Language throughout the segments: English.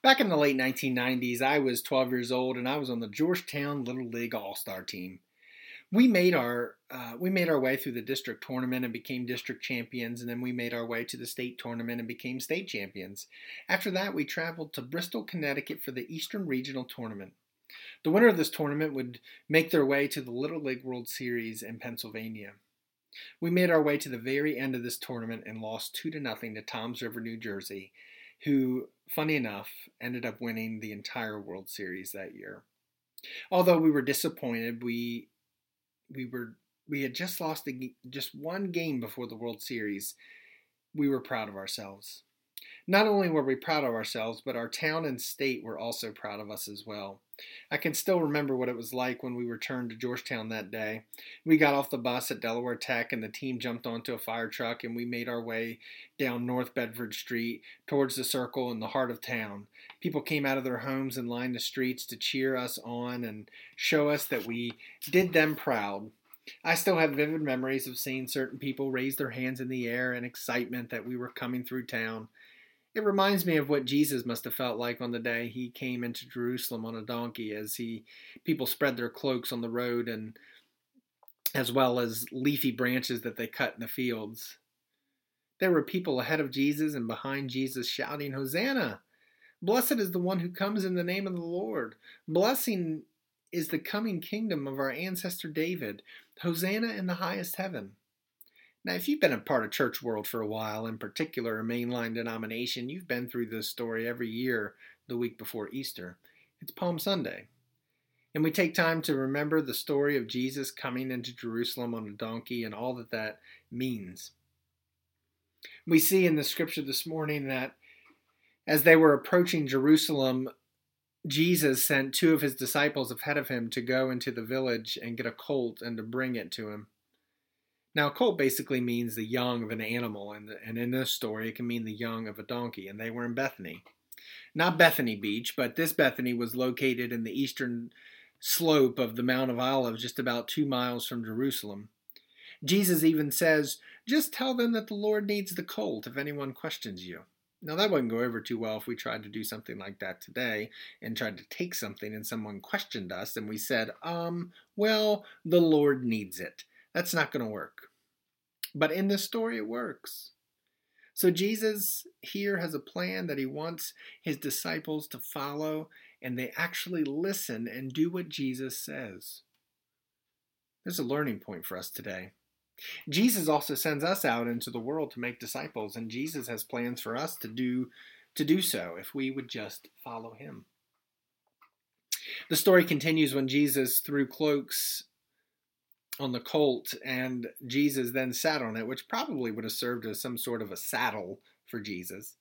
Back in the late 1990s, I was 12 years old and I was on the Georgetown Little League All Star team. We made our uh, we made our way through the district tournament and became district champions, and then we made our way to the state tournament and became state champions. After that, we traveled to Bristol, Connecticut for the Eastern Regional Tournament. The winner of this tournament would make their way to the Little League World Series in Pennsylvania. We made our way to the very end of this tournament and lost two to nothing to Toms River, New Jersey, who, funny enough, ended up winning the entire World Series that year. Although we were disappointed, we we were we had just lost a, just one game before the World Series. We were proud of ourselves. Not only were we proud of ourselves, but our town and state were also proud of us as well. I can still remember what it was like when we returned to Georgetown that day. We got off the bus at Delaware Tech, and the team jumped onto a fire truck, and we made our way down North Bedford Street towards the circle in the heart of town. People came out of their homes and lined the streets to cheer us on and show us that we did them proud. I still have vivid memories of seeing certain people raise their hands in the air in excitement that we were coming through town. It reminds me of what Jesus must have felt like on the day he came into Jerusalem on a donkey as he people spread their cloaks on the road and as well as leafy branches that they cut in the fields. There were people ahead of Jesus and behind Jesus shouting, Hosanna! Blessed is the one who comes in the name of the Lord. Blessing is the coming kingdom of our ancestor David. Hosanna in the highest heaven. Now, if you've been a part of church world for a while, in particular a mainline denomination, you've been through this story every year the week before Easter. It's Palm Sunday. And we take time to remember the story of Jesus coming into Jerusalem on a donkey and all that that means. We see in the scripture this morning that as they were approaching Jerusalem, Jesus sent two of his disciples ahead of him to go into the village and get a colt and to bring it to him. Now, colt basically means the young of an animal, and, the, and in this story, it can mean the young of a donkey, and they were in Bethany. Not Bethany Beach, but this Bethany was located in the eastern slope of the Mount of Olives, just about two miles from Jerusalem. Jesus even says, Just tell them that the Lord needs the colt if anyone questions you. Now, that wouldn't go over too well if we tried to do something like that today and tried to take something and someone questioned us and we said, um, well, the Lord needs it. That's not going to work. But in this story, it works. So Jesus here has a plan that he wants his disciples to follow, and they actually listen and do what Jesus says. There's a learning point for us today. Jesus also sends us out into the world to make disciples, and Jesus has plans for us to do to do so if we would just follow him. The story continues when Jesus threw cloaks on the colt, and Jesus then sat on it, which probably would have served as some sort of a saddle for Jesus.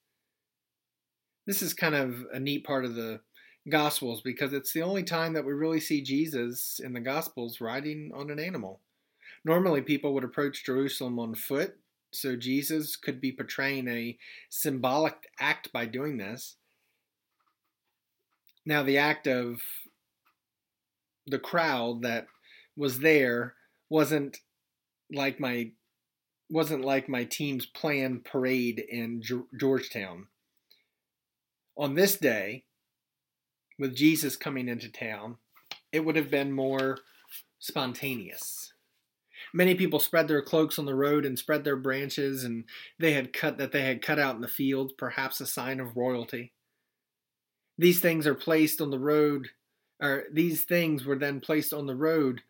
This is kind of a neat part of the Gospels because it's the only time that we really see Jesus in the Gospels riding on an animal. Normally, people would approach Jerusalem on foot, so Jesus could be portraying a symbolic act by doing this. Now, the act of the crowd that was there wasn't like my wasn't like my team's planned parade in Georgetown. On this day, with Jesus coming into town, it would have been more spontaneous. Many people spread their cloaks on the road and spread their branches and they had cut that they had cut out in the fields, perhaps a sign of royalty. These things are placed on the road or these things were then placed on the road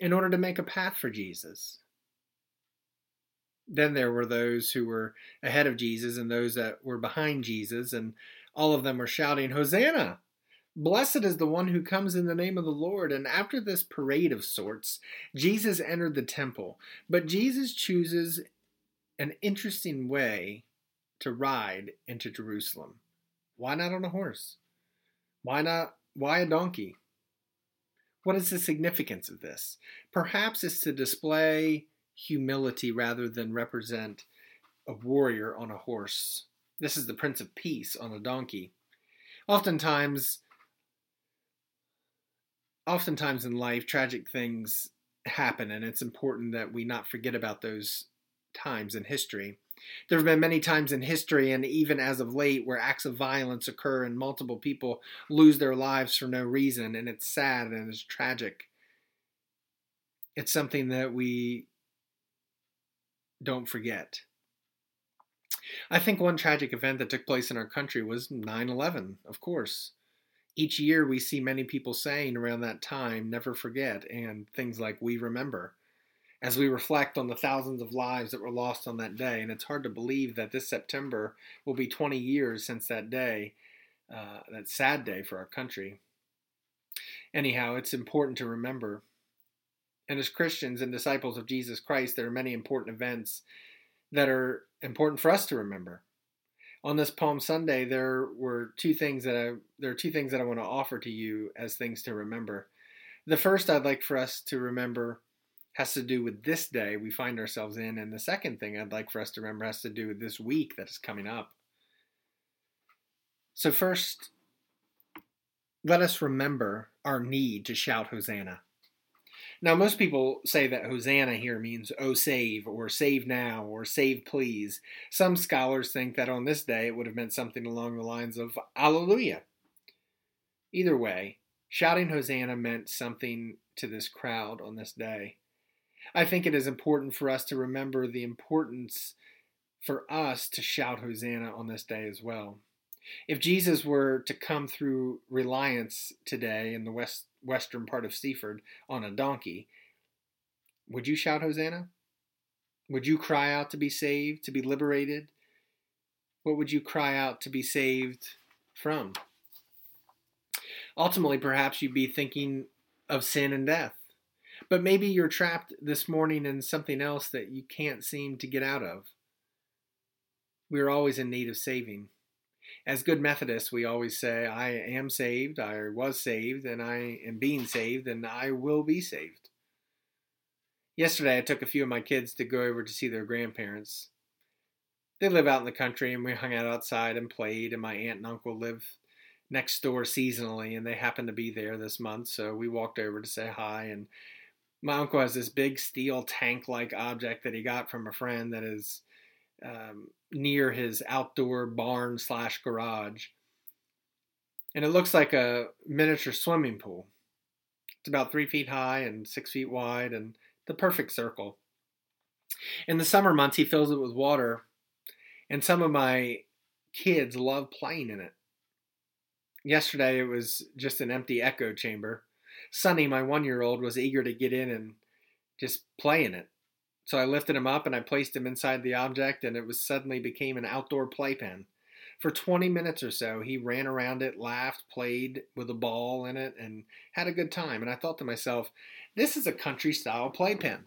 in order to make a path for Jesus. Then there were those who were ahead of Jesus and those that were behind Jesus, and all of them were shouting, Hosanna! Blessed is the one who comes in the name of the Lord. And after this parade of sorts, Jesus entered the temple. But Jesus chooses an interesting way to ride into Jerusalem. Why not on a horse? Why not? Why a donkey? What is the significance of this? Perhaps it's to display humility rather than represent a warrior on a horse. This is the Prince of Peace on a donkey. Oftentimes, oftentimes in life, tragic things happen, and it's important that we not forget about those times in history. There have been many times in history, and even as of late, where acts of violence occur and multiple people lose their lives for no reason, and it's sad and it's tragic. It's something that we don't forget. I think one tragic event that took place in our country was 9 11, of course. Each year we see many people saying around that time, never forget, and things like we remember as we reflect on the thousands of lives that were lost on that day. And it's hard to believe that this September will be 20 years since that day, uh, that sad day for our country. Anyhow, it's important to remember. And as Christians and disciples of Jesus Christ, there are many important events that are important for us to remember. On this Palm Sunday, there were two things that I there are two things that I want to offer to you as things to remember. The first I'd like for us to remember has to do with this day we find ourselves in. And the second thing I'd like for us to remember has to do with this week that is coming up. So, first, let us remember our need to shout Hosanna. Now, most people say that Hosanna here means, oh, save, or save now, or save please. Some scholars think that on this day it would have meant something along the lines of Alleluia. Either way, shouting Hosanna meant something to this crowd on this day. I think it is important for us to remember the importance for us to shout Hosanna on this day as well. If Jesus were to come through Reliance today in the west western part of Seaford on a donkey, would you shout Hosanna? Would you cry out to be saved, to be liberated? What would you cry out to be saved from? Ultimately, perhaps you'd be thinking of sin and death. But maybe you're trapped this morning in something else that you can't seem to get out of. We are always in need of saving. As good Methodists, we always say, I am saved, I was saved, and I am being saved, and I will be saved. Yesterday, I took a few of my kids to go over to see their grandparents. They live out in the country, and we hung out outside and played, and my aunt and uncle live next door seasonally, and they happened to be there this month, so we walked over to say hi and my uncle has this big steel tank like object that he got from a friend that is um, near his outdoor barn slash garage. And it looks like a miniature swimming pool. It's about three feet high and six feet wide and the perfect circle. In the summer months, he fills it with water, and some of my kids love playing in it. Yesterday, it was just an empty echo chamber. Sonny, my one year old, was eager to get in and just play in it. So I lifted him up and I placed him inside the object, and it was suddenly became an outdoor playpen. For 20 minutes or so, he ran around it, laughed, played with a ball in it, and had a good time. And I thought to myself, this is a country style playpen.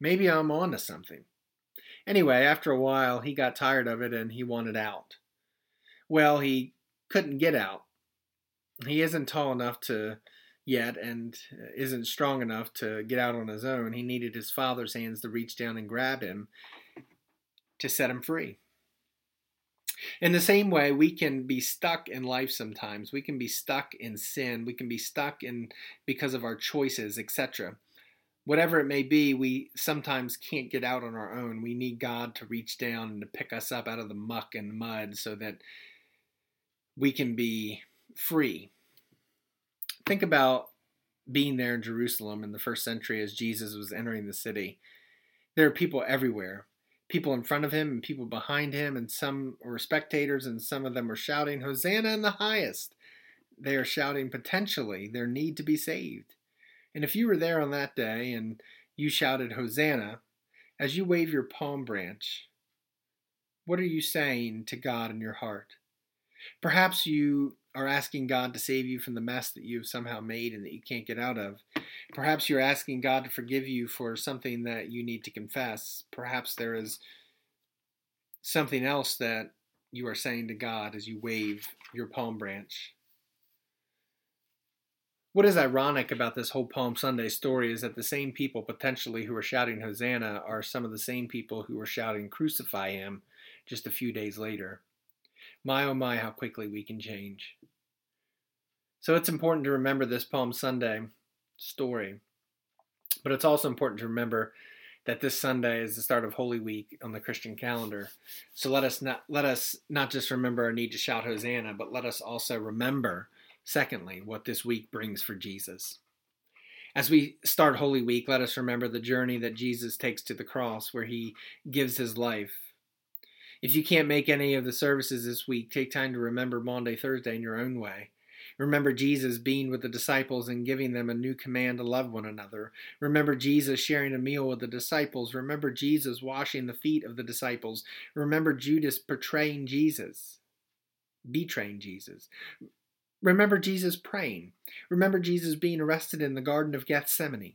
Maybe I'm on to something. Anyway, after a while, he got tired of it and he wanted out. Well, he couldn't get out. He isn't tall enough to yet and isn't strong enough to get out on his own. He needed his father's hands to reach down and grab him to set him free. In the same way, we can be stuck in life sometimes. We can be stuck in sin. We can be stuck in because of our choices, etc. Whatever it may be, we sometimes can't get out on our own. We need God to reach down and to pick us up out of the muck and mud so that we can be free think about being there in Jerusalem in the first century as Jesus was entering the city. There are people everywhere, people in front of him and people behind him, and some were spectators, and some of them were shouting, Hosanna in the highest. They are shouting potentially their need to be saved. And if you were there on that day and you shouted Hosanna, as you wave your palm branch, what are you saying to God in your heart? Perhaps you are asking God to save you from the mess that you've somehow made and that you can't get out of. Perhaps you're asking God to forgive you for something that you need to confess. Perhaps there is something else that you are saying to God as you wave your palm branch. What is ironic about this whole Palm Sunday story is that the same people potentially who are shouting Hosanna are some of the same people who were shouting Crucify Him just a few days later. My oh my, how quickly we can change. So it's important to remember this Palm Sunday story, but it's also important to remember that this Sunday is the start of Holy Week on the Christian calendar. So let us not let us not just remember our need to shout Hosanna, but let us also remember, secondly, what this week brings for Jesus. As we start Holy Week, let us remember the journey that Jesus takes to the cross, where he gives his life. If you can't make any of the services this week, take time to remember Maundy Thursday in your own way. Remember Jesus being with the disciples and giving them a new command to love one another. Remember Jesus sharing a meal with the disciples. Remember Jesus washing the feet of the disciples. Remember Judas betraying Jesus, betraying Jesus. Remember Jesus praying. Remember Jesus being arrested in the Garden of Gethsemane.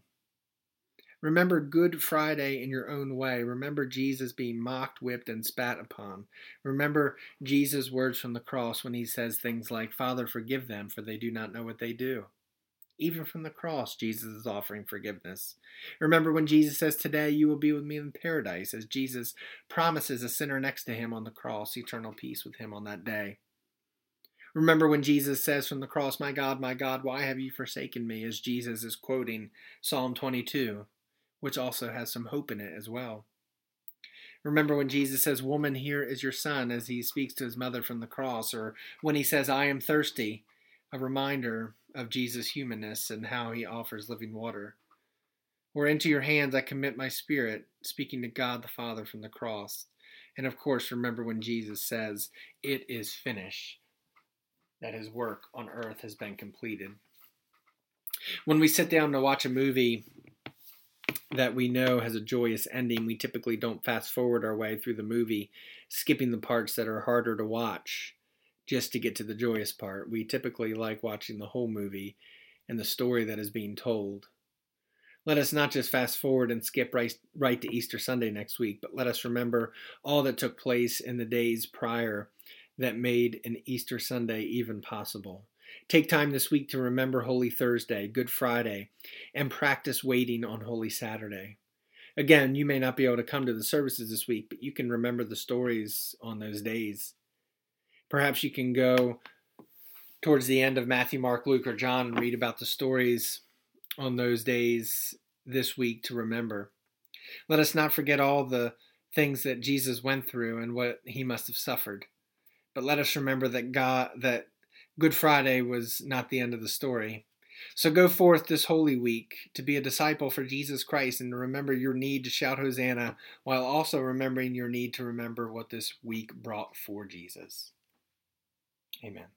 Remember Good Friday in your own way. Remember Jesus being mocked, whipped, and spat upon. Remember Jesus' words from the cross when he says things like, Father, forgive them, for they do not know what they do. Even from the cross, Jesus is offering forgiveness. Remember when Jesus says, Today you will be with me in paradise, as Jesus promises a sinner next to him on the cross eternal peace with him on that day. Remember when Jesus says from the cross, My God, my God, why have you forsaken me? as Jesus is quoting Psalm 22 which also has some hope in it as well. Remember when Jesus says, Woman, here is your son, as he speaks to his mother from the cross, or when he says, I am thirsty, a reminder of Jesus' humanness and how he offers living water. Or into your hands I commit my spirit, speaking to God the Father from the cross. And of course, remember when Jesus says, It is finished, that his work on earth has been completed. When we sit down to watch a movie, that we know has a joyous ending, we typically don't fast forward our way through the movie, skipping the parts that are harder to watch just to get to the joyous part. We typically like watching the whole movie and the story that is being told. Let us not just fast forward and skip right, right to Easter Sunday next week, but let us remember all that took place in the days prior that made an Easter Sunday even possible. Take time this week to remember Holy Thursday, Good Friday, and practice waiting on Holy Saturday. Again, you may not be able to come to the services this week, but you can remember the stories on those days. Perhaps you can go towards the end of Matthew, Mark, Luke, or John and read about the stories on those days this week to remember. Let us not forget all the things that Jesus went through and what he must have suffered. But let us remember that God that Good Friday was not the end of the story. So go forth this holy week to be a disciple for Jesus Christ and to remember your need to shout Hosanna while also remembering your need to remember what this week brought for Jesus. Amen.